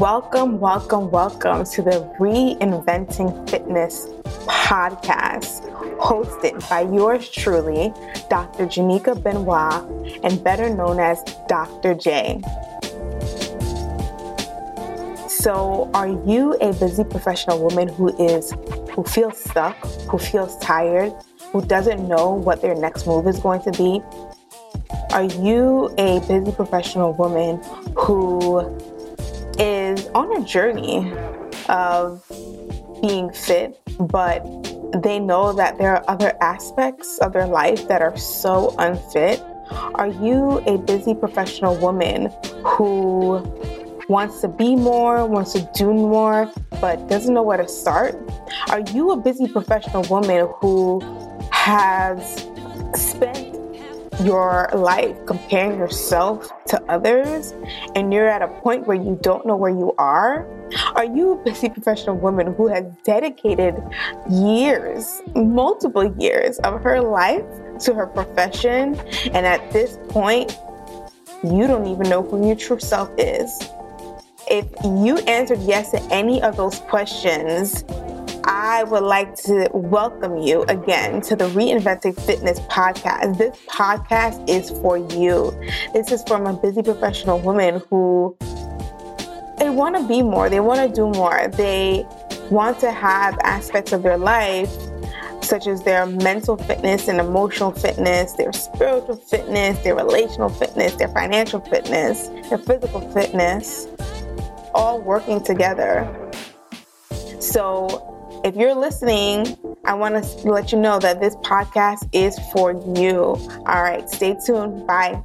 Welcome, welcome, welcome to the Reinventing Fitness podcast, hosted by yours truly, Dr. Janika Benoit, and better known as Dr. J. So, are you a busy professional woman who is who feels stuck, who feels tired, who doesn't know what their next move is going to be? Are you a busy professional woman who is on a journey of being fit, but they know that there are other aspects of their life that are so unfit? Are you a busy professional woman who wants to be more, wants to do more, but doesn't know where to start? Are you a busy professional woman who has spent your life comparing yourself to others and you're at a point where you don't know where you are? Are you a busy professional woman who has dedicated years, multiple years of her life to her profession and at this point you don't even know who your true self is? If you answered yes to any of those questions, I would like to welcome you again to the Reinventing Fitness podcast. This podcast is for you. This is from a busy professional woman who they want to be more, they want to do more, they want to have aspects of their life such as their mental fitness and emotional fitness, their spiritual fitness, their relational fitness, their financial fitness, their physical fitness, all working together. So if you're listening, I want to let you know that this podcast is for you. All right, stay tuned. Bye.